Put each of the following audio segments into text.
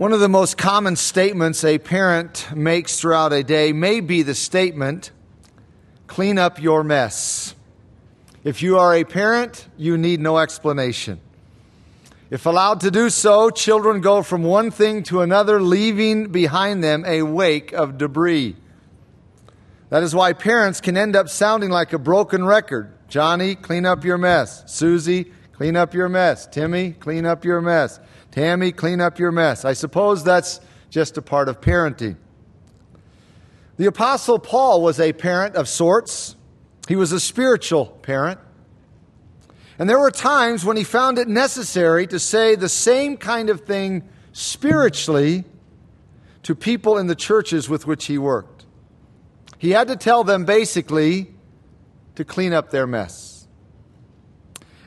One of the most common statements a parent makes throughout a day may be the statement, clean up your mess. If you are a parent, you need no explanation. If allowed to do so, children go from one thing to another, leaving behind them a wake of debris. That is why parents can end up sounding like a broken record. Johnny, clean up your mess. Susie, clean up your mess. Timmy, clean up your mess. Tammy, clean up your mess. I suppose that's just a part of parenting. The Apostle Paul was a parent of sorts, he was a spiritual parent. And there were times when he found it necessary to say the same kind of thing spiritually to people in the churches with which he worked. He had to tell them basically to clean up their mess.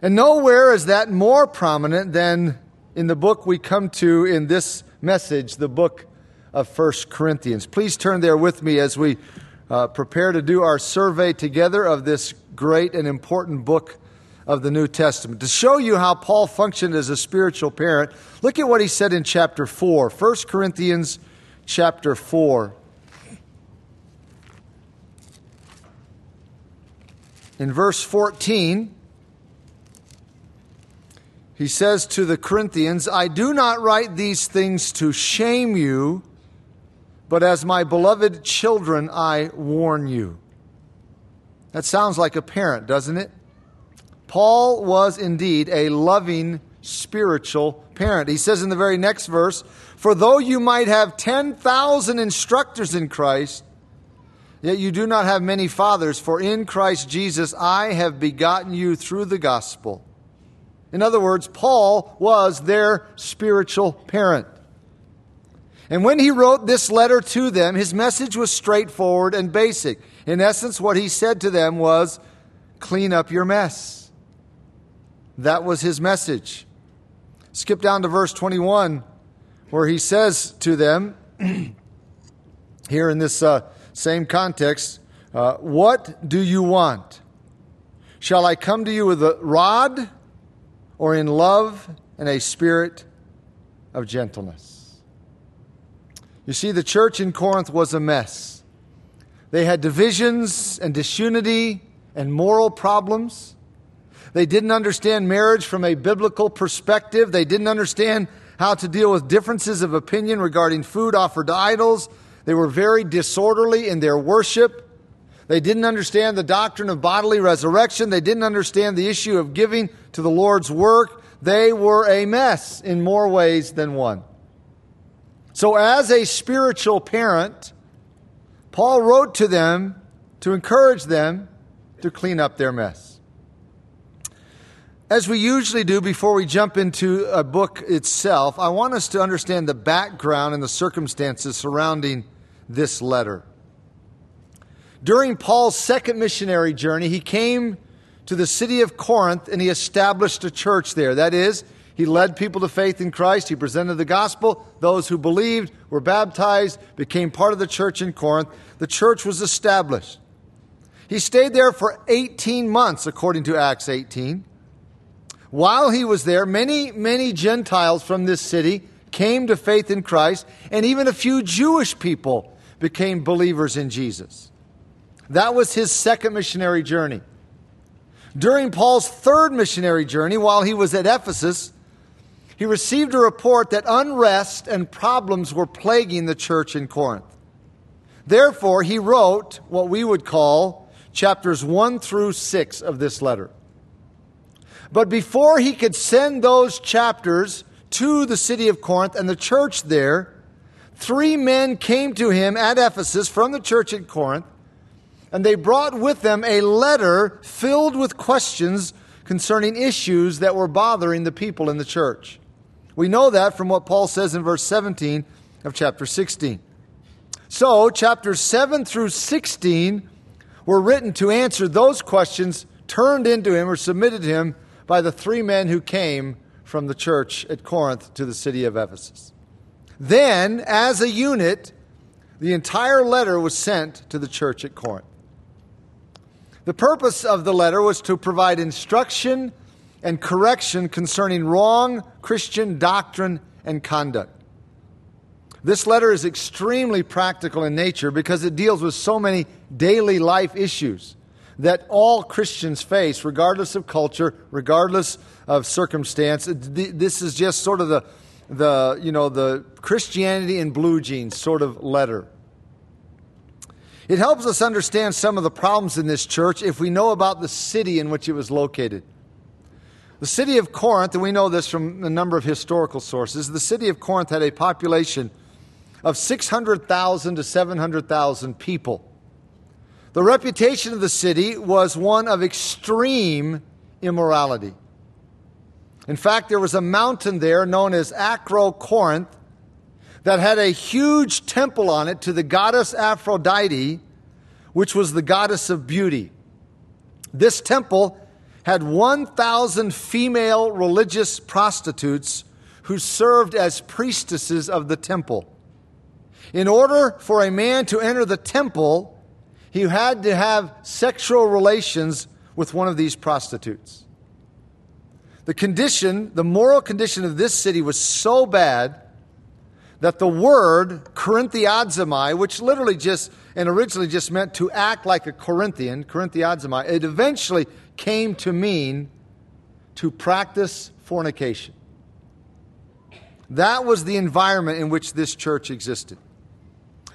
And nowhere is that more prominent than in the book we come to in this message, the book of First Corinthians. Please turn there with me as we uh, prepare to do our survey together of this great and important book of the New Testament. To show you how Paul functioned as a spiritual parent, look at what he said in chapter 4, 1 Corinthians chapter 4. In verse 14, he says to the Corinthians, I do not write these things to shame you, but as my beloved children, I warn you. That sounds like a parent, doesn't it? Paul was indeed a loving spiritual parent. He says in the very next verse, For though you might have 10,000 instructors in Christ, yet you do not have many fathers, for in Christ Jesus I have begotten you through the gospel. In other words, Paul was their spiritual parent. And when he wrote this letter to them, his message was straightforward and basic. In essence, what he said to them was clean up your mess. That was his message. Skip down to verse 21, where he says to them, here in this uh, same context, uh, What do you want? Shall I come to you with a rod? Or in love and a spirit of gentleness. You see, the church in Corinth was a mess. They had divisions and disunity and moral problems. They didn't understand marriage from a biblical perspective. They didn't understand how to deal with differences of opinion regarding food offered to idols. They were very disorderly in their worship. They didn't understand the doctrine of bodily resurrection. They didn't understand the issue of giving to the Lord's work. They were a mess in more ways than one. So, as a spiritual parent, Paul wrote to them to encourage them to clean up their mess. As we usually do before we jump into a book itself, I want us to understand the background and the circumstances surrounding this letter. During Paul's second missionary journey, he came to the city of Corinth and he established a church there. That is, he led people to faith in Christ. He presented the gospel. Those who believed were baptized, became part of the church in Corinth. The church was established. He stayed there for 18 months, according to Acts 18. While he was there, many, many Gentiles from this city came to faith in Christ, and even a few Jewish people became believers in Jesus. That was his second missionary journey. During Paul's third missionary journey, while he was at Ephesus, he received a report that unrest and problems were plaguing the church in Corinth. Therefore, he wrote what we would call chapters 1 through 6 of this letter. But before he could send those chapters to the city of Corinth and the church there, three men came to him at Ephesus from the church at Corinth and they brought with them a letter filled with questions concerning issues that were bothering the people in the church. We know that from what Paul says in verse 17 of chapter 16. So, chapters 7 through 16 were written to answer those questions turned into him or submitted to him by the three men who came from the church at Corinth to the city of Ephesus. Then, as a unit, the entire letter was sent to the church at Corinth. The purpose of the letter was to provide instruction and correction concerning wrong Christian doctrine and conduct. This letter is extremely practical in nature because it deals with so many daily life issues that all Christians face, regardless of culture, regardless of circumstance. This is just sort of the, the, you know, the Christianity in blue jeans sort of letter. It helps us understand some of the problems in this church if we know about the city in which it was located. The city of Corinth, and we know this from a number of historical sources, the city of Corinth had a population of 600,000 to 700,000 people. The reputation of the city was one of extreme immorality. In fact, there was a mountain there known as Acrocorinth that had a huge temple on it to the goddess Aphrodite, which was the goddess of beauty. This temple had 1,000 female religious prostitutes who served as priestesses of the temple. In order for a man to enter the temple, he had to have sexual relations with one of these prostitutes. The condition, the moral condition of this city was so bad that the word Corinthiadzomai, which literally just and originally just meant to act like a Corinthian, Corinthiadzomai, it eventually came to mean to practice fornication. That was the environment in which this church existed.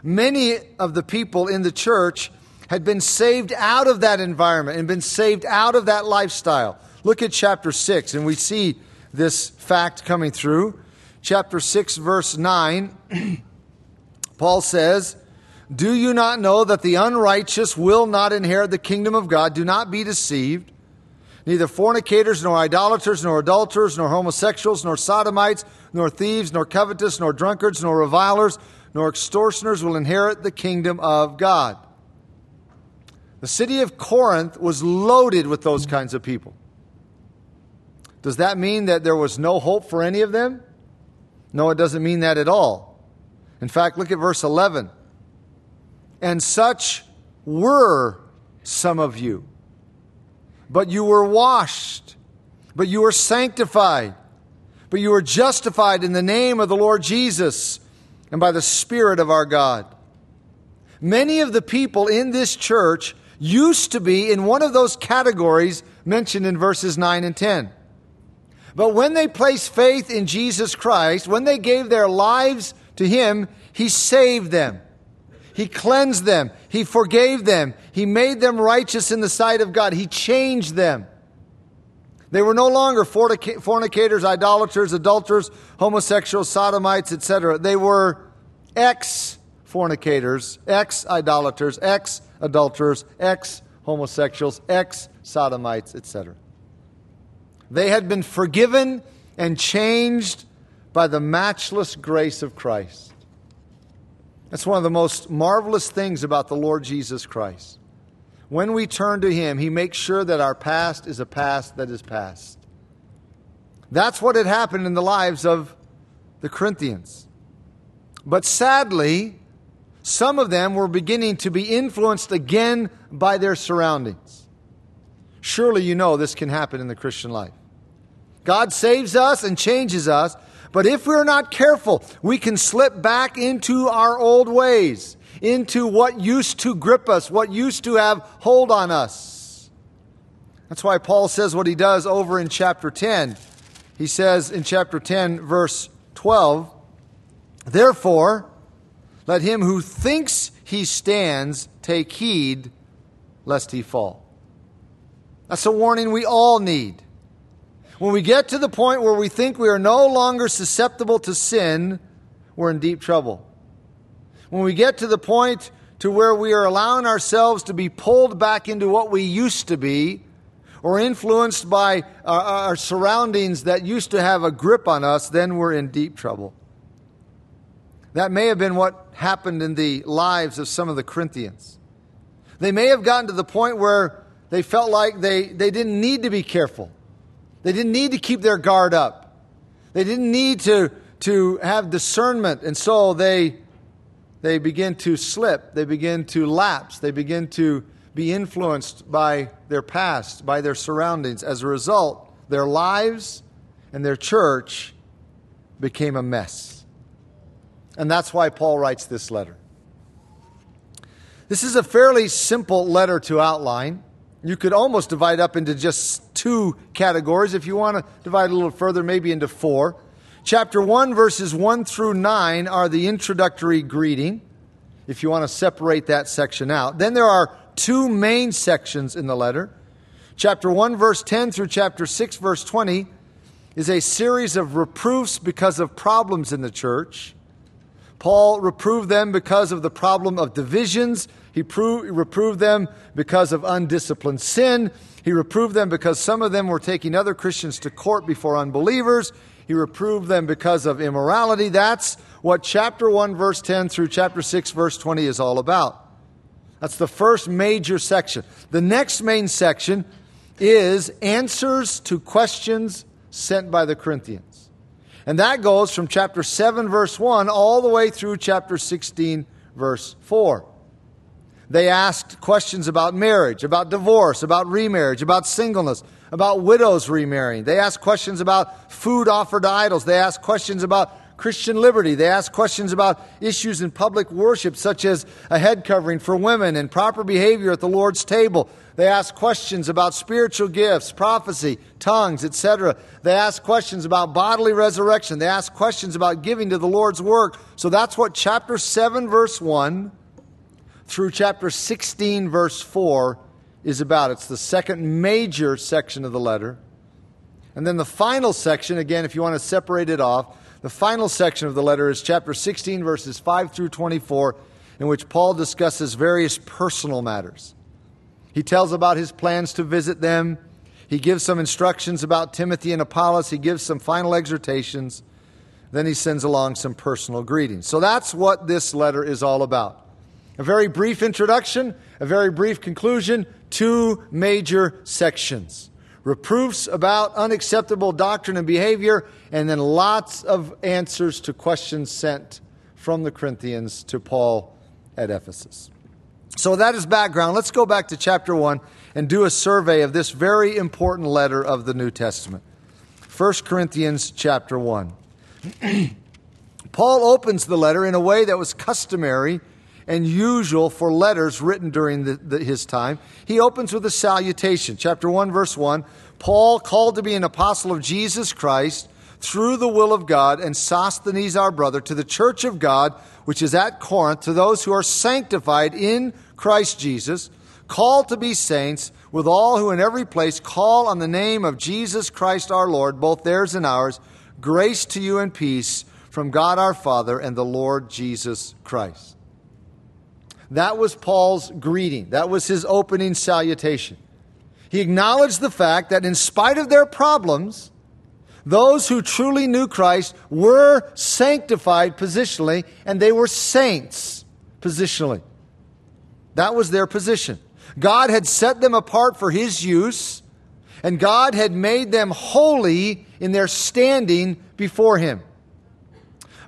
Many of the people in the church had been saved out of that environment and been saved out of that lifestyle. Look at chapter 6, and we see this fact coming through chapter 6, verse 9, Paul says, Do you not know that the unrighteous will not inherit the kingdom of God? Do not be deceived. Neither fornicators, nor idolaters, nor adulterers, nor homosexuals, nor sodomites, nor thieves, nor covetous, nor drunkards, nor revilers, nor extortioners will inherit the kingdom of God. The city of Corinth was loaded with those kinds of people. Does that mean that there was no hope for any of them? No, it doesn't mean that at all. In fact, look at verse 11. And such were some of you. But you were washed, but you were sanctified, but you were justified in the name of the Lord Jesus and by the Spirit of our God. Many of the people in this church used to be in one of those categories mentioned in verses 9 and 10. But when they placed faith in Jesus Christ, when they gave their lives to Him, He saved them. He cleansed them. He forgave them. He made them righteous in the sight of God. He changed them. They were no longer fornicators, idolaters, adulterers, homosexuals, sodomites, etc. They were ex fornicators, ex idolaters, ex adulterers, ex homosexuals, ex sodomites, etc. They had been forgiven and changed by the matchless grace of Christ. That's one of the most marvelous things about the Lord Jesus Christ. When we turn to Him, He makes sure that our past is a past that is past. That's what had happened in the lives of the Corinthians. But sadly, some of them were beginning to be influenced again by their surroundings. Surely you know this can happen in the Christian life. God saves us and changes us, but if we're not careful, we can slip back into our old ways, into what used to grip us, what used to have hold on us. That's why Paul says what he does over in chapter 10. He says in chapter 10, verse 12, Therefore, let him who thinks he stands take heed lest he fall. That's a warning we all need. When we get to the point where we think we are no longer susceptible to sin, we're in deep trouble. When we get to the point to where we are allowing ourselves to be pulled back into what we used to be, or influenced by our, our, surroundings that used to have a grip on us, then we're in deep trouble. That may have been what happened in the lives of some of the Corinthians. They may have gotten to the point where they felt like they, they didn't need to be careful. They didn't need to keep their guard up. They didn't need to, to have discernment. And so they, they begin to slip. They begin to lapse. They begin to be influenced by their past, by their surroundings. As a result, their lives and their church became a mess. And that's why Paul writes this letter. This is a fairly simple letter to outline. You could almost divide up into just two categories. If you want to divide a little further, maybe into four. Chapter 1, verses 1 through 9 are the introductory greeting, if you want to separate that section out. Then there are two main sections in the letter. Chapter 1, verse 10 through chapter 6, verse 20 is a series of reproofs because of problems in the church. Paul reproved them because of the problem of divisions. He reproved them because of undisciplined sin. He reproved them because some of them were taking other Christians to court before unbelievers. He reproved them because of immorality. That's what chapter 1, verse 10 through chapter 6, verse 20 is all about. That's the first major section. The next main section is answers to questions sent by the Corinthians. And that goes from chapter 7, verse 1, all the way through chapter 16, verse 4. They asked questions about marriage, about divorce, about remarriage, about singleness, about widows remarrying. They asked questions about food offered to idols. They asked questions about Christian liberty. They asked questions about issues in public worship, such as a head covering for women and proper behavior at the Lord's table. They asked questions about spiritual gifts, prophecy, tongues, etc. They asked questions about bodily resurrection. They asked questions about giving to the Lord's work. So that's what chapter 7, verse 1 through chapter 16, verse 4 is about. It's the second major section of the letter. And then the final section, again, if you want to separate it off, the final section of the letter is chapter 16, verses 5 through 24, in which Paul discusses various personal matters. He tells about his plans to visit them. He gives some instructions about Timothy and Apollos. He gives some final exhortations. Then he sends along some personal greetings. So that's what this letter is all about. A very brief introduction, a very brief conclusion, two major sections reproofs about unacceptable doctrine and behavior, and then lots of answers to questions sent from the Corinthians to Paul at Ephesus. So that is background. Let's go back to chapter 1 and do a survey of this very important letter of the New Testament. 1 Corinthians chapter 1. Paul opens the letter in a way that was customary and usual for letters written during the, the, his time. He opens with a salutation. Chapter 1, verse 1 Paul, called to be an apostle of Jesus Christ through the will of God, and Sosthenes, our brother, to the church of God, which is at Corinth, to those who are sanctified in Christ Jesus, called to be saints, with all who in every place call on the name of Jesus Christ our Lord, both theirs and ours, grace to you and peace from God our Father and the Lord Jesus Christ. That was Paul's greeting. That was his opening salutation. He acknowledged the fact that in spite of their problems, those who truly knew Christ were sanctified positionally and they were saints positionally. That was their position. God had set them apart for His use, and God had made them holy in their standing before Him.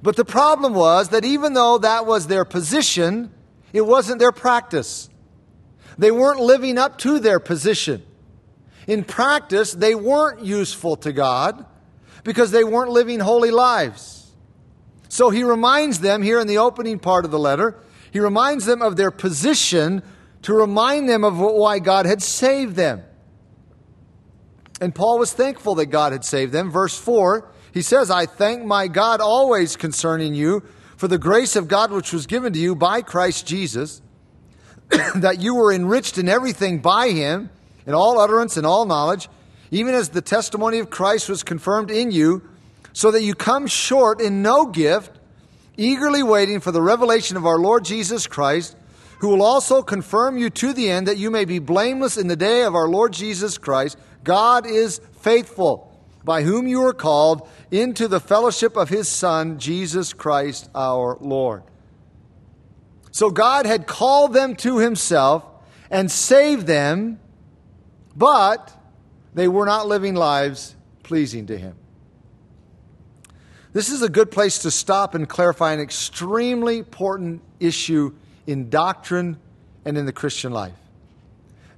But the problem was that even though that was their position, it wasn't their practice. They weren't living up to their position. In practice, they weren't useful to God because they weren't living holy lives. So he reminds them here in the opening part of the letter, he reminds them of their position to remind them of why God had saved them. And Paul was thankful that God had saved them. Verse 4, he says, I thank my God always concerning you for the grace of God which was given to you by Christ Jesus, that you were enriched in everything by him, in all utterance and all knowledge, even as the testimony of Christ was confirmed in you, so that you come short in no gift, eagerly waiting for the revelation of our Lord Jesus Christ, who will also confirm you to the end that you may be blameless in the day of our Lord Jesus Christ. God is faithful by whom you are called into the fellowship of his Son, Jesus Christ our Lord. So God had called them to himself and saved them, but they were not living lives pleasing to him. This is a good place to stop and clarify an extremely important issue in doctrine and in the Christian life.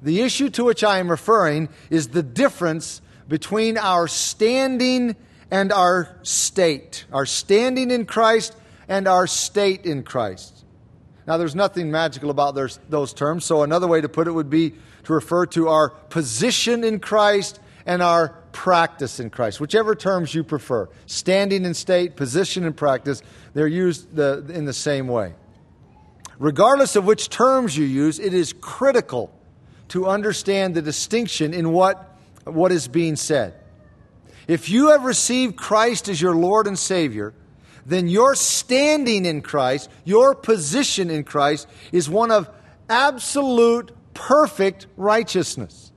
The issue to which I am referring is the difference between our standing and our state, our standing in Christ and our state in Christ. Now, there's nothing magical about those terms, so another way to put it would be to refer to our position in Christ and our practice in Christ, whichever terms you prefer. Standing in state, position and practice, they're used the, in the same way. Regardless of which terms you use, it is critical to understand the distinction in what, what is being said. If you have received Christ as your Lord and Savior, then your standing in Christ, your position in Christ, is one of absolute, perfect righteousness.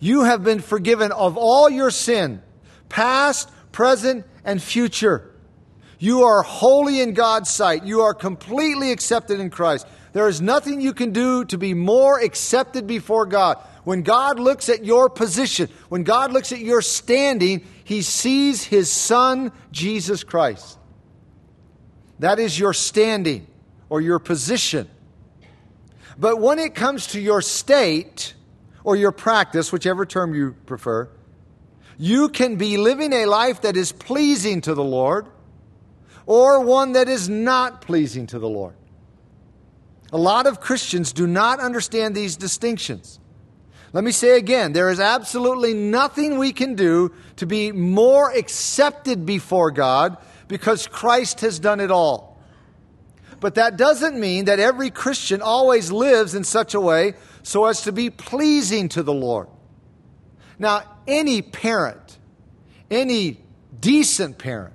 You have been forgiven of all your sin, past, present, and future. You are holy in God's sight. You are completely accepted in Christ. There is nothing you can do to be more accepted before God. When God looks at your position, when God looks at your standing, he sees his son, Jesus Christ. That is your standing or your position. But when it comes to your state or your practice, whichever term you prefer, you can be living a life that is pleasing to the Lord or one that is not pleasing to the Lord. A lot of Christians do not understand these distinctions. Let me say again there is absolutely nothing we can do to be more accepted before God because Christ has done it all. But that doesn't mean that every Christian always lives in such a way so as to be pleasing to the Lord. Now, any parent, any decent parent,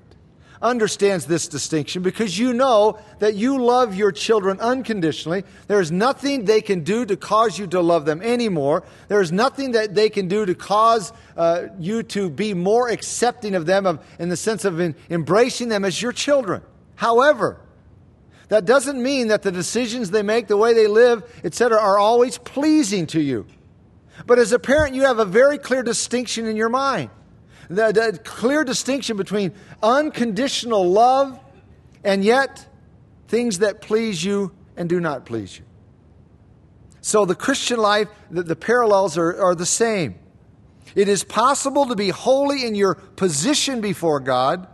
understands this distinction because you know that you love your children unconditionally. There's nothing they can do to cause you to love them anymore. There's nothing that they can do to cause uh, you to be more accepting of them of, in the sense of in, embracing them as your children. However, that doesn't mean that the decisions they make, the way they live, etc., are always pleasing to you. But as a parent, you have a very clear distinction in your mind the, the clear distinction between unconditional love and yet things that please you and do not please you. So the Christian life, the, the parallels are, are the same. It is possible to be holy in your position before God,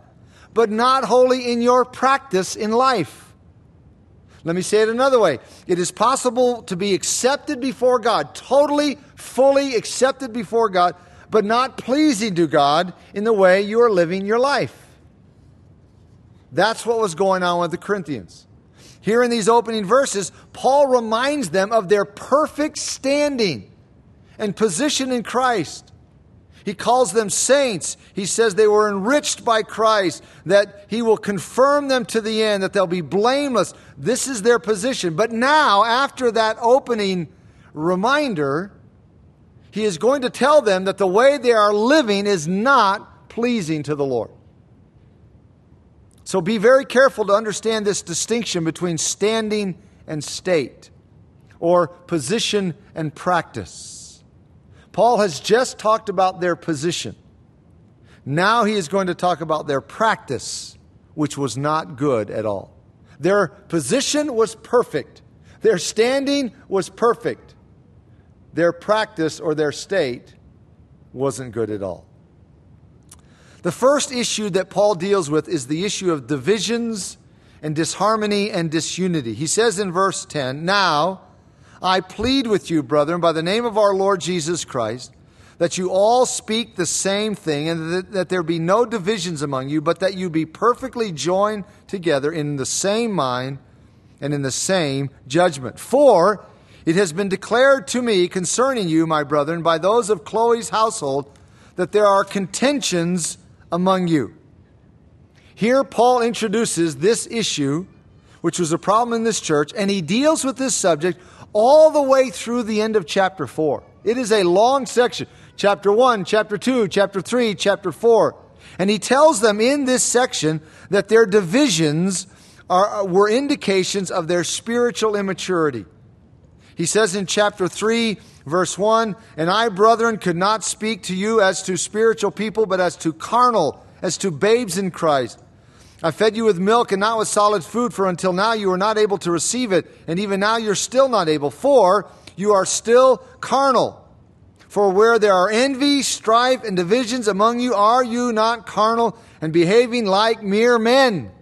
but not holy in your practice in life. Let me say it another way. It is possible to be accepted before God, totally, fully accepted before God, but not pleasing to God in the way you are living your life. That's what was going on with the Corinthians. Here in these opening verses, Paul reminds them of their perfect standing and position in Christ. He calls them saints. He says they were enriched by Christ, that he will confirm them to the end, that they'll be blameless. This is their position. But now, after that opening reminder, he is going to tell them that the way they are living is not pleasing to the Lord. So be very careful to understand this distinction between standing and state, or position and practice. Paul has just talked about their position. Now he is going to talk about their practice, which was not good at all. Their position was perfect, their standing was perfect their practice or their state wasn't good at all. The first issue that Paul deals with is the issue of divisions and disharmony and disunity. He says in verse 10 Now I plead with you, brethren, by the name of our Lord Jesus Christ, that you all speak the same thing, and that, that there be no divisions among you, but that you be perfectly joined together in the same mind and in the same judgment. For it has been declared to me concerning you, my brethren, by those of Chloe's household, that there are contentions among you. Here, Paul introduces this issue, which was a problem in this church, and he deals with this subject all the way through the end of chapter 4. It is a long section chapter 1, chapter 2, chapter 3, chapter 4. And he tells them in this section that their divisions are, were indications of their spiritual immaturity. He says in chapter 3, verse 1 And I, brethren, could not speak to you as to spiritual people, but as to carnal, as to babes in Christ. I fed you with milk and not with solid food, for until now you were not able to receive it, and even now you're still not able, for you are still carnal. For where there are envy, strife, and divisions among you, are you not carnal and behaving like mere men?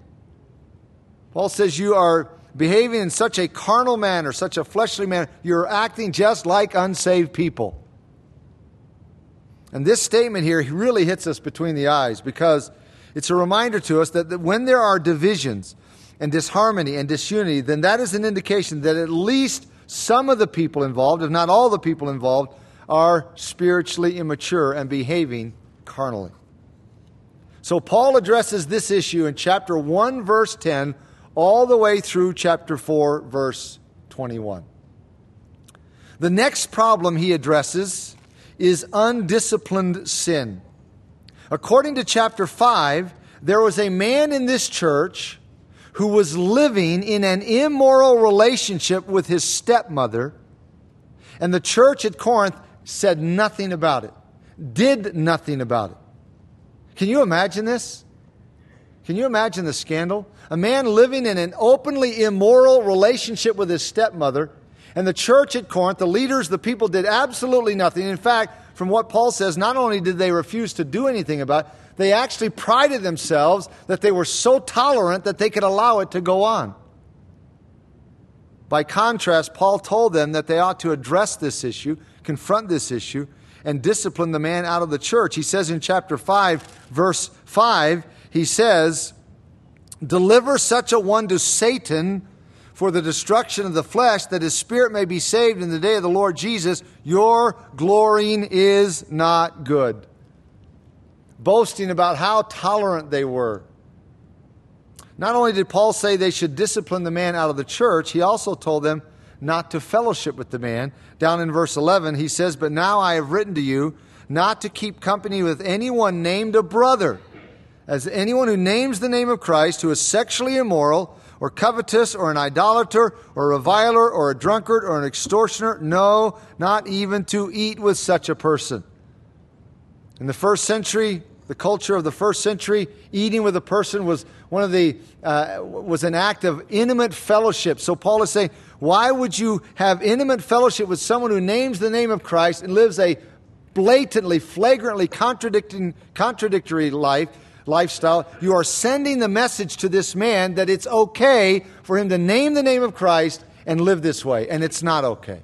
Paul says you are behaving in such a carnal manner, such a fleshly manner, you're acting just like unsaved people. And this statement here really hits us between the eyes because it's a reminder to us that, when there are divisions and disharmony and disunity, then that is an indication that at least some of the people involved, if not all the people involved, are spiritually immature and behaving carnally. So Paul addresses this issue in chapter 1, verse 10, all the way through chapter 4, verse 21. The next problem he addresses is undisciplined sin. According to chapter 5, there was a man in this church who was living in an immoral relationship with his stepmother, and the church at Corinth said nothing about it, did nothing about it. Can you imagine this? Can you imagine the scandal? A man living in an openly immoral relationship with his stepmother, and the church at Corinth, the leaders, the people did absolutely nothing. In fact, from what Paul says, not only did they refuse to do anything about it, they actually prided themselves that they were so tolerant that they could allow it to go on. By contrast, Paul told them that they ought to address this issue, confront this issue, and discipline the man out of the church. He says in chapter 5, verse 5, he says, Deliver such a one to Satan for the destruction of the flesh, that his spirit may be saved in the day of the Lord Jesus. Your glorying is not good. Boasting about how tolerant they were. Not only did Paul say they should discipline the man out of the church, he also told them not to fellowship with the man. Down in verse 11, he says, But now I have written to you not to keep company with anyone named a brother, as anyone who names the name of Christ, who is sexually immoral, or covetous, or an idolater, or a reviler, or a drunkard, or an extortioner. No, not even to eat with such a person. In the first century, the culture of the first century, eating with a person was one of the uh, was an act of intimate fellowship. So Paul is saying, why would you have intimate fellowship with someone who names the name of Christ and lives a blatantly, flagrantly contradicting, contradictory life, lifestyle? You are sending the message to this man that it's okay for him to name the name of Christ and live this way, and it's not okay.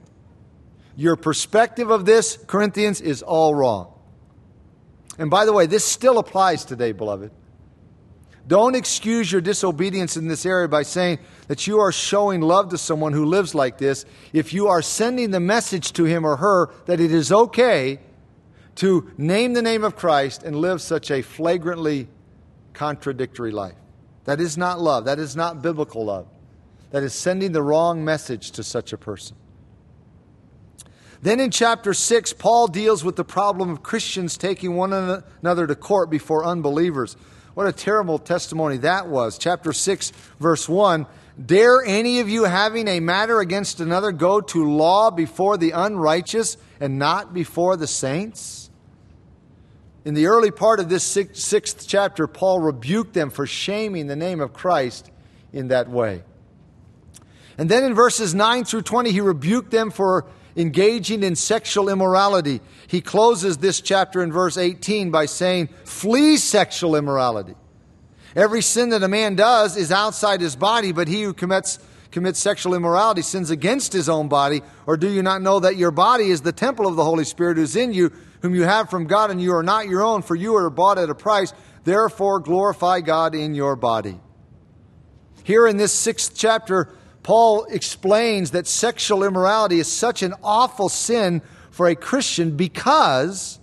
Your perspective of this, Corinthians, is all wrong. And by the way, this still applies today, beloved. Don't excuse your disobedience in this area by saying that you are showing love to someone who lives like this if you are sending the message to him or her that it is okay to name the name of Christ and live such a flagrantly contradictory life. That is not love. That is not biblical love. That is sending the wrong message to such a person. Then in chapter 6, Paul deals with the problem of Christians taking one another to court before unbelievers. What a terrible testimony that was. Chapter 6, verse 1 Dare any of you having a matter against another go to law before the unrighteous and not before the saints? In the early part of this sixth chapter, Paul rebuked them for shaming the name of Christ in that way. And then in verses 9 through 20, he rebuked them for engaging in sexual immorality. He closes this chapter in verse 18 by saying, Flee sexual immorality. Every sin that a man does is outside his body, but he who commits, commits sexual immorality sins against his own body. Or do you not know that your body is the temple of the Holy Spirit who's in you, whom you have from God, and you are not your own, for you are bought at a price? Therefore, glorify God in your body. Here in this sixth chapter, Paul explains that sexual immorality is such an awful sin for a Christian because,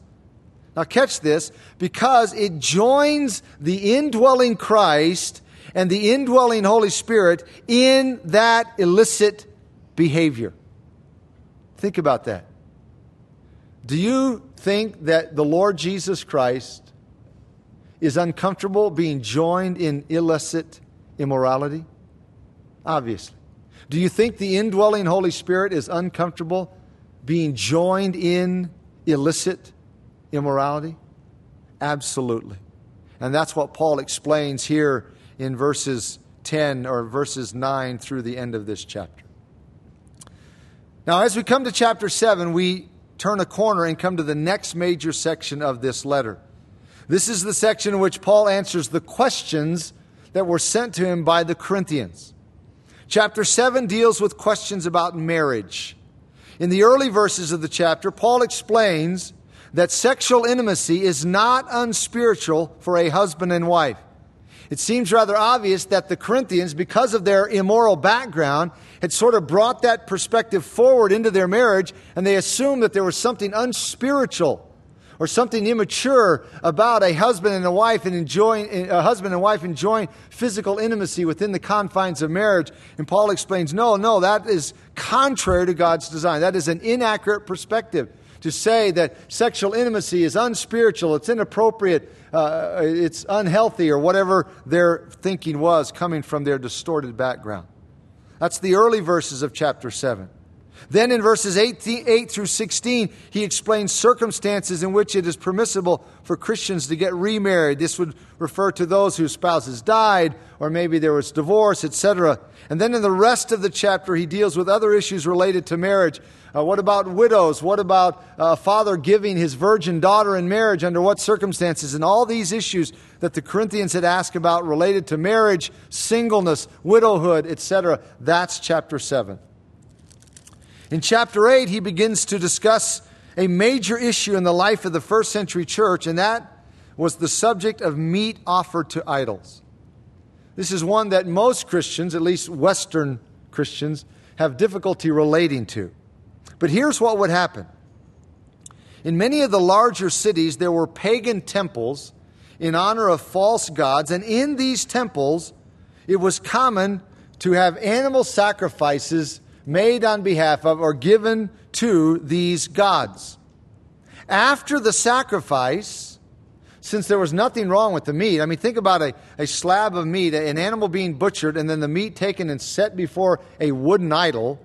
now catch this, because it joins the indwelling Christ and the indwelling Holy Spirit in that illicit behavior. Think about that. Do you think that the Lord Jesus Christ is uncomfortable being joined in illicit immorality? Obviously. Do you think the indwelling Holy Spirit is uncomfortable being joined in illicit immorality? Absolutely. And that's what Paul explains here in verses 10 or verses 9 through the end of this chapter. Now, as we come to chapter 7, we turn a corner and come to the next major section of this letter. This is the section in which Paul answers the questions that were sent to him by the Corinthians. Chapter 7 deals with questions about marriage. In the early verses of the chapter, Paul explains that sexual intimacy is not unspiritual for a husband and wife. It seems rather obvious that the Corinthians, because of their immoral background, had sort of brought that perspective forward into their marriage, and they assumed that there was something unspiritual or something immature about a husband and a wife and enjoying a husband and wife enjoying physical intimacy within the confines of marriage. And Paul explains, no, no, that is contrary to God's design. That is an inaccurate perspective to say that sexual intimacy is unspiritual, it's inappropriate, uh, it's unhealthy, or whatever their thinking was coming from their distorted background. That's the early verses of chapter 7. Then in verses 8, 8 through 16, he explains circumstances in which it is permissible for Christians to get remarried. This would refer to those whose spouses died, or maybe there was divorce, etc. And then in the rest of the chapter, he deals with other issues related to marriage. Uh, what about widows? What about a uh, father giving his virgin daughter in marriage? Under what circumstances? And all these issues that the Corinthians had asked about related to marriage, singleness, widowhood, etc. That's chapter 7. In chapter 8, he begins to discuss a major issue in the life of the first century church, and that was the subject of meat offered to idols. This is one that most Christians, at least Western Christians, have difficulty relating to. But here's what would happen. In many of the larger cities, there were pagan temples in honor of false gods, and in these temples, it was common to have animal sacrifices made on behalf of or given to these gods. After the sacrifice, since there was nothing wrong with the meat, I mean, think about a, a slab of meat, an animal being butchered, and then the meat taken and set before a wooden idol.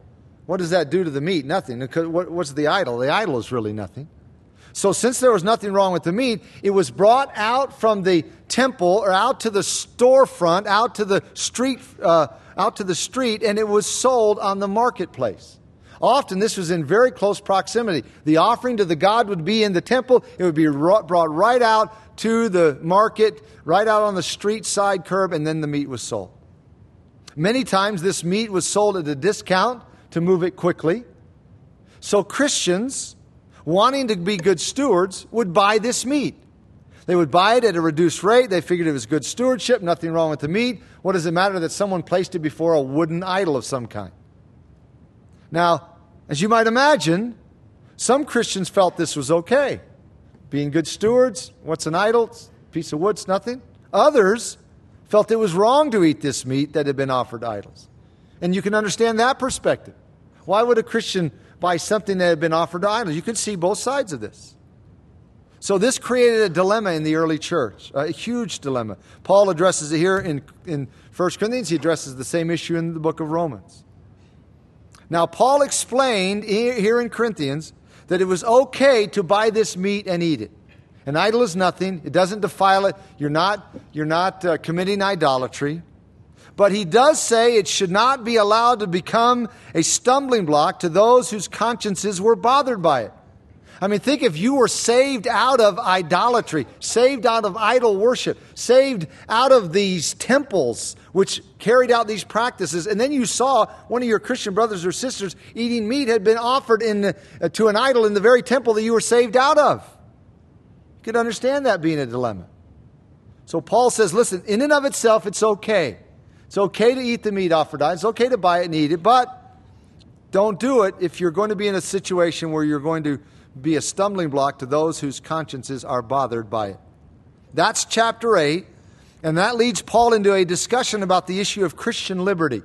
What does that do to the meat? Nothing. What's the idol? The idol is really nothing. So, since there was nothing wrong with the meat, it was brought out from the temple or out to the storefront, out to the street uh, out to the street and it was sold on the marketplace. Often this was in very close proximity. The offering to the God would be in the temple, it would be brought right out to the market, right out on the street side curb, and then the meat was sold. Many times this meat was sold at a discount to move it quickly. So Christians, wanting to be good stewards, would buy this meat. They would buy it at a reduced rate. They figured it was good stewardship, nothing wrong with the meat. What does it matter that someone placed it before a wooden idol of some kind? Now, as you might imagine, some Christians felt this was okay. Being good stewards, what's an idol? It's a piece of wood, it's nothing. Others felt it was wrong to eat this meat that had been offered idols. And you can understand that perspective. Why would a Christian buy something that had been offered to idols? You can see both sides of this. So this created a dilemma in the early church, a huge dilemma. Paul addresses it here in, in 1 Corinthians. He addresses the same issue in the book of Romans. Now, Paul explained here in Corinthians that it was okay to buy this meat and eat it. An idol is nothing, it doesn't defile it. You're not, you're not uh, committing idolatry. But he does say it should not be allowed to become a stumbling block to those whose consciences were bothered by it. I mean, think if you were saved out of idolatry, saved out of idol worship, saved out of these temples which carried out these practices, and then you saw one of your Christian brothers or sisters eating meat had been offered in, uh, to an idol in the very temple that you were saved out of. You could understand that being a dilemma. So Paul says, listen, in and of itself, it's okay. It's okay to eat the meat offered. It's okay to buy it and eat it, but don't do it if you're going to be in a situation where you're going to be a stumbling block to those whose consciences are bothered by it. That's chapter 8, and that leads Paul into a discussion about the issue of Christian liberty.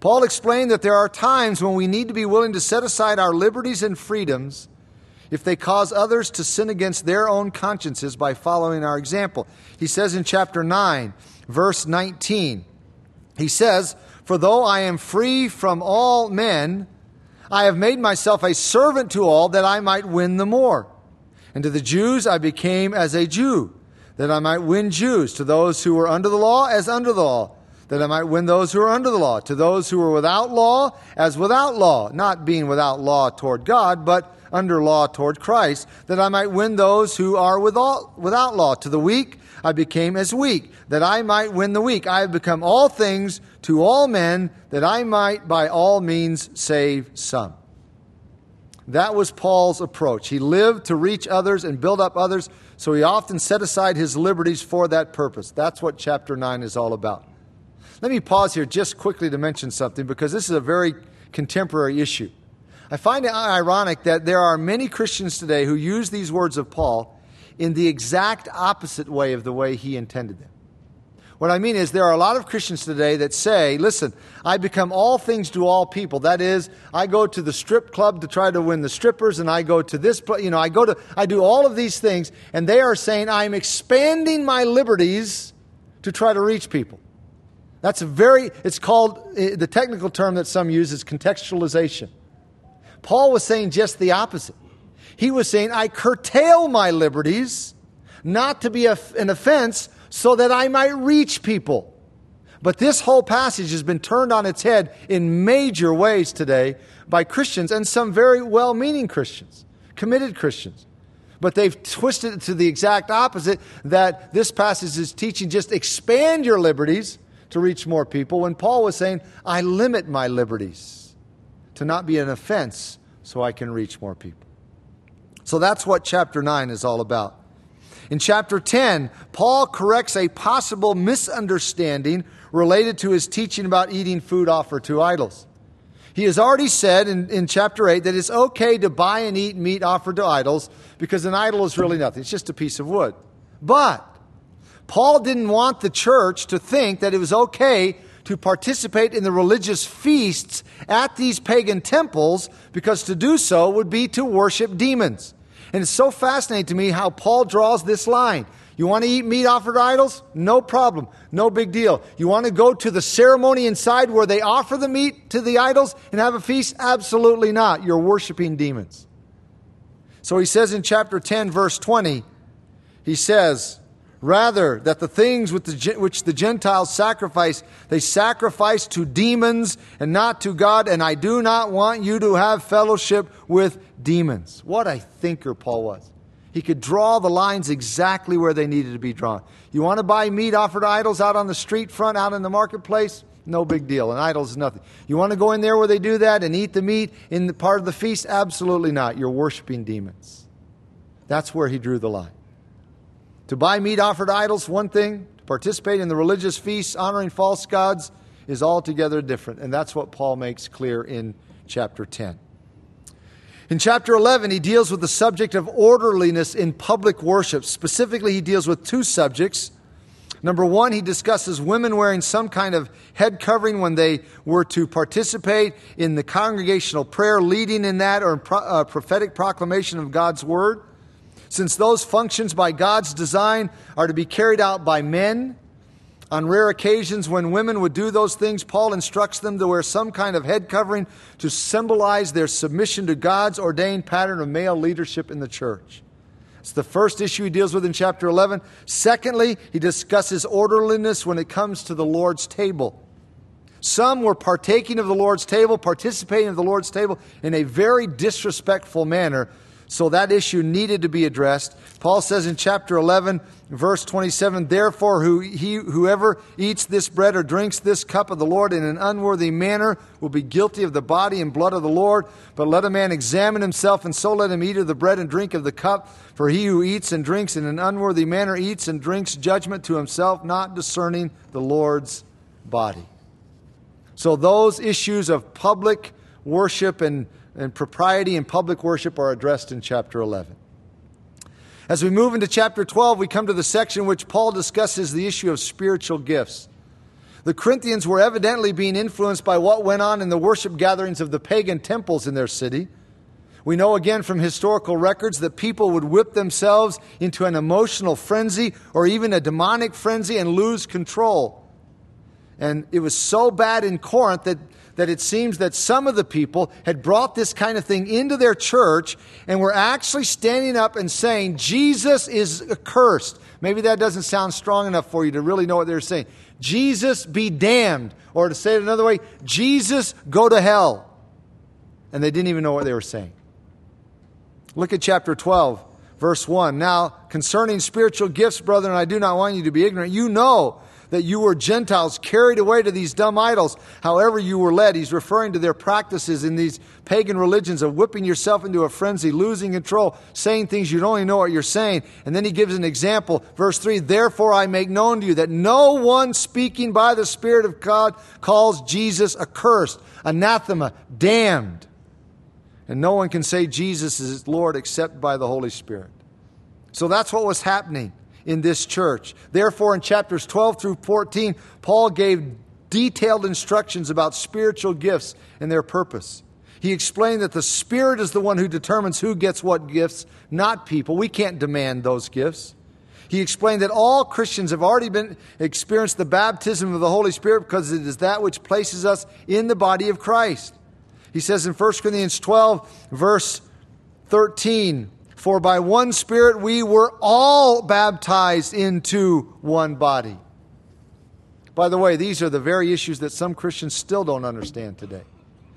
Paul explained that there are times when we need to be willing to set aside our liberties and freedoms if they cause others to sin against their own consciences by following our example. He says in chapter 9, verse 19, he says, For though I am free from all men, I have made myself a servant to all that I might win the more. And to the Jews I became as a Jew, that I might win Jews. To those who were under the law, as under the law, that I might win those who are under the law. To those who were without law, as without law, not being without law toward God, but under law toward Christ, that I might win those who are without, without law. To the weak I became as weak, that I might win the weak. I have become all things to all men, that I might by all means save some. That was Paul's approach. He lived to reach others and build up others, so he often set aside his liberties for that purpose. That's what chapter 9 is all about. Let me pause here just quickly to mention something because this is a very contemporary issue. I find it ironic that there are many Christians today who use these words of Paul in the exact opposite way of the way he intended them. What I mean is, there are a lot of Christians today that say, listen, I become all things to all people. That is, I go to the strip club to try to win the strippers, and I go to this, place, you know, I go to, I do all of these things, and they are saying, I'm expanding my liberties to try to reach people. That's a very, it's called, eh, the technical term that some use is contextualization. Paul was saying just the opposite. He was saying, I curtail my liberties not to be an offense so that I might reach people. But this whole passage has been turned on its head in major ways today by Christians and some very well meaning Christians, committed Christians. But they've twisted it to the exact opposite that this passage is teaching just expand your liberties to reach more people, when Paul was saying, I limit my liberties to not be an offense so I can reach more people. So that's what chapter 9 is all about. In chapter 10, Paul corrects a possible misunderstanding related to his teaching about eating food offered to idols. He has already said in, in chapter 8 that it's okay to buy and eat meat offered to idols because an idol is really nothing. It's just a piece of wood. But Paul didn't want the church to think that it was okay to participate in the religious feasts at these pagan temples because to do so would be to worship demons. And it's so fascinating to me how Paul draws this line. You want to eat meat offered to idols? No problem. No big deal. You want to go to the ceremony inside where they offer the meat to the idols and have a feast? Absolutely not. You're worshiping demons. So he says in chapter 10, verse 20, he says, Rather, that the things which the Gentiles sacrifice, they sacrifice to demons and not to God, and I do not want you to have fellowship with demons. What a thinker Paul was. He could draw the lines exactly where they needed to be drawn. You want to buy meat offered to idols out on the street front, out in the marketplace? No big deal. An idol is nothing. You want to go in there where they do that and eat the meat in the part of the feast? Absolutely not. You're worshiping demons. That's where he drew the line. To buy meat offered to idols, one thing. To participate in the religious feasts honoring false gods is altogether different. And that's what Paul makes clear in chapter 10. In chapter 11, he deals with the subject of orderliness in public worship. Specifically, he deals with two subjects. Number one, he discusses women wearing some kind of head covering when they were to participate in the congregational prayer, leading in that or pro- uh, prophetic proclamation of God's word. Since those functions by God's design are to be carried out by men, on rare occasions when women would do those things, Paul instructs them to wear some kind of head covering to symbolize their submission to God's ordained pattern of male leadership in the church. It's the first issue he deals with in chapter 11. Secondly, he discusses orderliness when it comes to the Lord's table. Some were partaking of the Lord's table, participating of the Lord's table in a very disrespectful manner so that issue needed to be addressed. Paul says in chapter 11, verse 27, Therefore, who, he, whoever eats this bread or drinks this cup of the Lord in an unworthy manner will be guilty of the body and blood of the Lord. But let a man examine himself, and so let him eat of the bread and drink of the cup. For he who eats and drinks in an unworthy manner eats and drinks judgment to himself, not discerning the Lord's body. So, those issues of public worship and and propriety in public worship are addressed in chapter 11. As we move into chapter 12, we come to the section in which Paul discusses the issue of spiritual gifts. The Corinthians were evidently being influenced by what went on in the worship gatherings of the pagan temples in their city. We know again from historical records that people would whip themselves into an emotional frenzy or even a demonic frenzy and lose control. And it was so bad in Corinth that that it seems that some of the people had brought this kind of thing into their church and were actually standing up and saying, Jesus is accursed. Maybe that doesn't sound strong enough for you to really know what they're saying. Jesus be damned. Or to say it another way, Jesus go to hell. And they didn't even know what they were saying. Look at chapter 12, Verse 1 Now, concerning spiritual gifts, brethren, I do not want you to be ignorant. You know that you were Gentiles carried away to these dumb idols, however you were led. He's referring to their practices in these pagan religions of whipping yourself into a frenzy, losing control, saying things you don't even know what you're saying. And then he gives an example. Verse 3 Therefore I make known to you that no one speaking by the Spirit of God calls Jesus accursed, anathema, damned. And no one can say Jesus is Lord except by the Holy Spirit. So that's what was happening in this church. Therefore, in chapters 12 through 14, Paul gave detailed instructions about spiritual gifts and their purpose. He explained that the Spirit is the one who determines who gets what gifts, not people. We can't demand those gifts. He explained that all Christians have already been experienced the baptism of the Holy Spirit because it is that which places us in the body of Christ. He says in 1 Corinthians 12, verse 13, for by one Spirit we were all baptized into one body. By the way, these are the very issues that some Christians still don't understand today.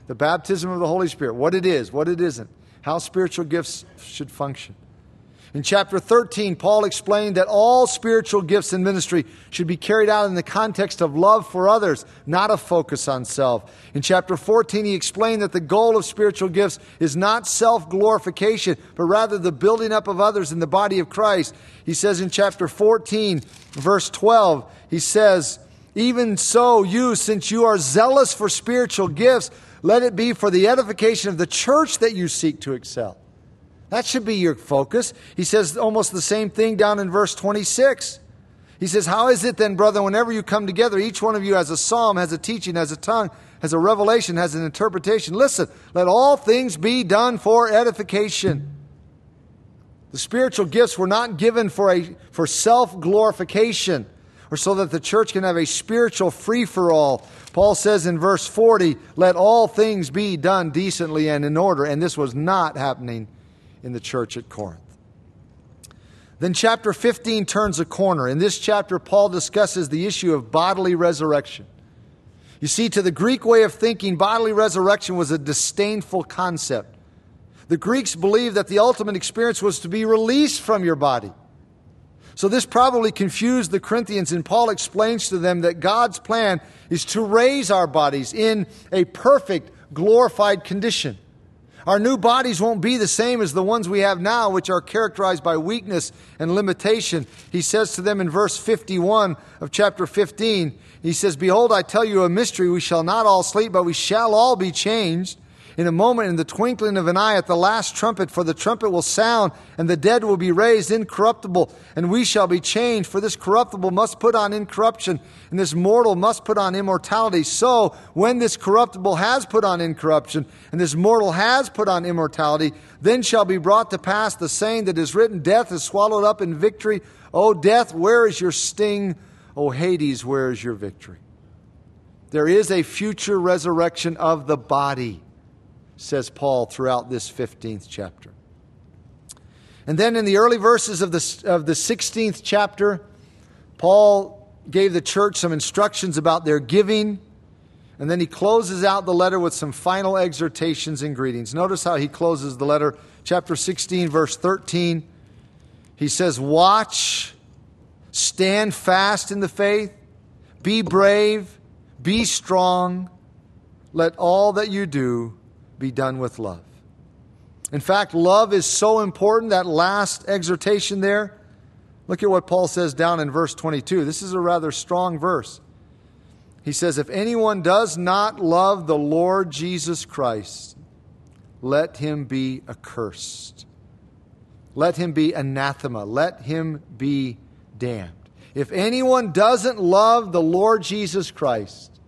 The baptism of the Holy Spirit, what it is, what it isn't, how spiritual gifts should function. In chapter 13, Paul explained that all spiritual gifts and ministry should be carried out in the context of love for others, not a focus on self. In chapter 14, he explained that the goal of spiritual gifts is not self glorification, but rather the building up of others in the body of Christ. He says in chapter 14, verse 12, he says, Even so, you, since you are zealous for spiritual gifts, let it be for the edification of the church that you seek to excel. That should be your focus. He says almost the same thing down in verse 26. He says, How is it then, brother, whenever you come together, each one of you has a psalm, has a teaching, has a tongue, has a revelation, has an interpretation? Listen, let all things be done for edification. The spiritual gifts were not given for, a, for self glorification or so that the church can have a spiritual free for all. Paul says in verse 40, Let all things be done decently and in order. And this was not happening in the church at Corinth. Then chapter 15 turns a corner. In this chapter, Paul discusses the issue of bodily resurrection. You see, to the Greek way of thinking, bodily resurrection was a disdainful concept. The Greeks believed that the ultimate experience was to be released from your body. So this probably confused the Corinthians, and Paul explains to them that God's plan is to raise our bodies in a perfect, glorified condition. Our new bodies won't be the same as the ones we have now, which are characterized by weakness and limitation. He says to them in verse 51 of chapter 15, he says, Behold, I tell you a mystery. We shall not all sleep, but we shall all be changed in a moment, in the twinkling of an eye, at the last trumpet, for the trumpet will sound, and the dead will be raised incorruptible, and we shall be changed. For this corruptible must put on incorruption, and this mortal must put on immortality. So, when this corruptible has put on incorruption, and this mortal has put on immortality, then shall be brought to pass the saying that is written Death is swallowed up in victory. O death, where is your sting? O Hades, where is your victory? There is a future resurrection of the body says Paul throughout this 15th chapter. And then in the early verses of the, of the 16th chapter, Paul gave the church some instructions about their giving. And then he closes out the letter with some final exhortations and greetings. Notice how he closes the letter, chapter 16, verse 13. He says, Watch, stand fast in the faith, be brave, be strong. Let all that you do be done with love. In fact, love is so important, that last exhortation there. Look at what Paul says down in verse 22. This is a rather strong verse. He says, If anyone does not love the Lord Jesus Christ, let him be accursed. Let him be anathema. Let him be damned. If anyone doesn't love the Lord Jesus Christ,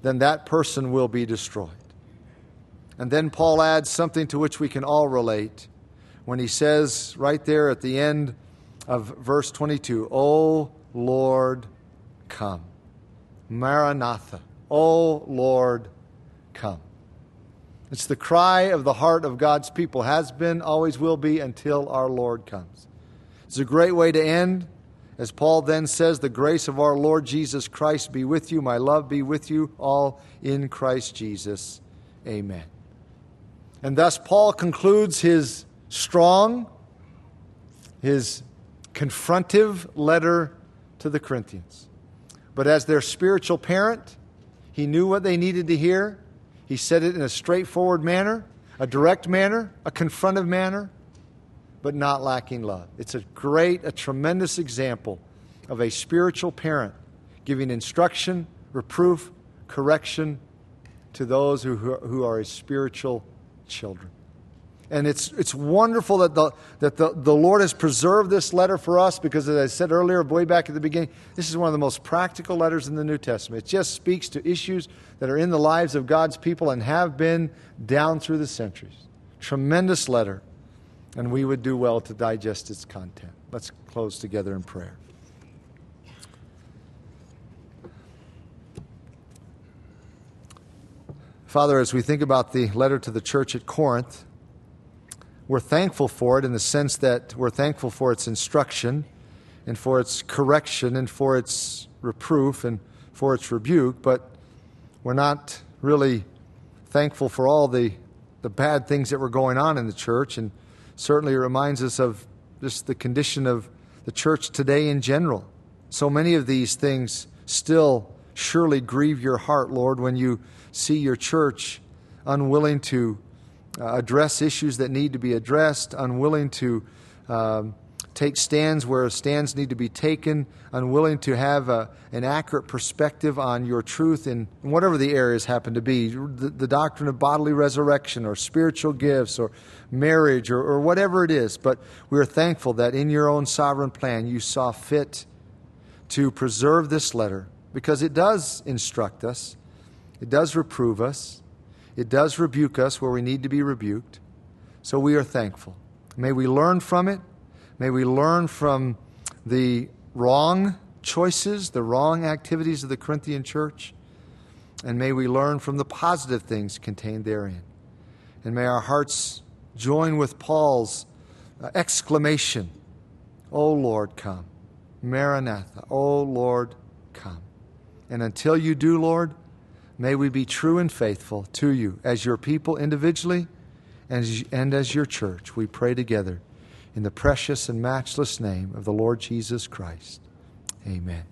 then that person will be destroyed. And then Paul adds something to which we can all relate when he says right there at the end of verse 22, O Lord, come. Maranatha. O Lord, come. It's the cry of the heart of God's people, has been, always will be, until our Lord comes. It's a great way to end. As Paul then says, the grace of our Lord Jesus Christ be with you, my love be with you, all in Christ Jesus. Amen. And thus, Paul concludes his strong his confrontive letter to the Corinthians. But as their spiritual parent, he knew what they needed to hear. He said it in a straightforward manner, a direct manner, a confrontive manner, but not lacking love. It's a great, a tremendous example of a spiritual parent giving instruction, reproof, correction to those who, who are his spiritual children. And it's, it's wonderful that, the, that the, the Lord has preserved this letter for us because, as I said earlier, way back at the beginning, this is one of the most practical letters in the New Testament. It just speaks to issues that are in the lives of God's people and have been down through the centuries. Tremendous letter, and we would do well to digest its content. Let's close together in prayer. Father, as we think about the letter to the church at Corinth, we're thankful for it in the sense that we're thankful for its instruction and for its correction and for its reproof and for its rebuke, but we're not really thankful for all the, the bad things that were going on in the church. And certainly it reminds us of just the condition of the church today in general. So many of these things still surely grieve your heart, Lord, when you see your church unwilling to uh, address issues that need to be addressed, unwilling to um, take stands where stands need to be taken, unwilling to have a, an accurate perspective on your truth in whatever the areas happen to be the, the doctrine of bodily resurrection or spiritual gifts or marriage or, or whatever it is. But we are thankful that in your own sovereign plan you saw fit to preserve this letter because it does instruct us, it does reprove us, it does rebuke us where we need to be rebuked. So we are thankful. May we learn from it. May we learn from the wrong choices, the wrong activities of the Corinthian church. And may we learn from the positive things contained therein. And may our hearts join with Paul's uh, exclamation, O Lord, come. Maranatha, O Lord, come. And until you do, Lord, May we be true and faithful to you as your people individually and as, your church. We pray together in the precious and matchless name of the Lord Jesus Christ. Amen.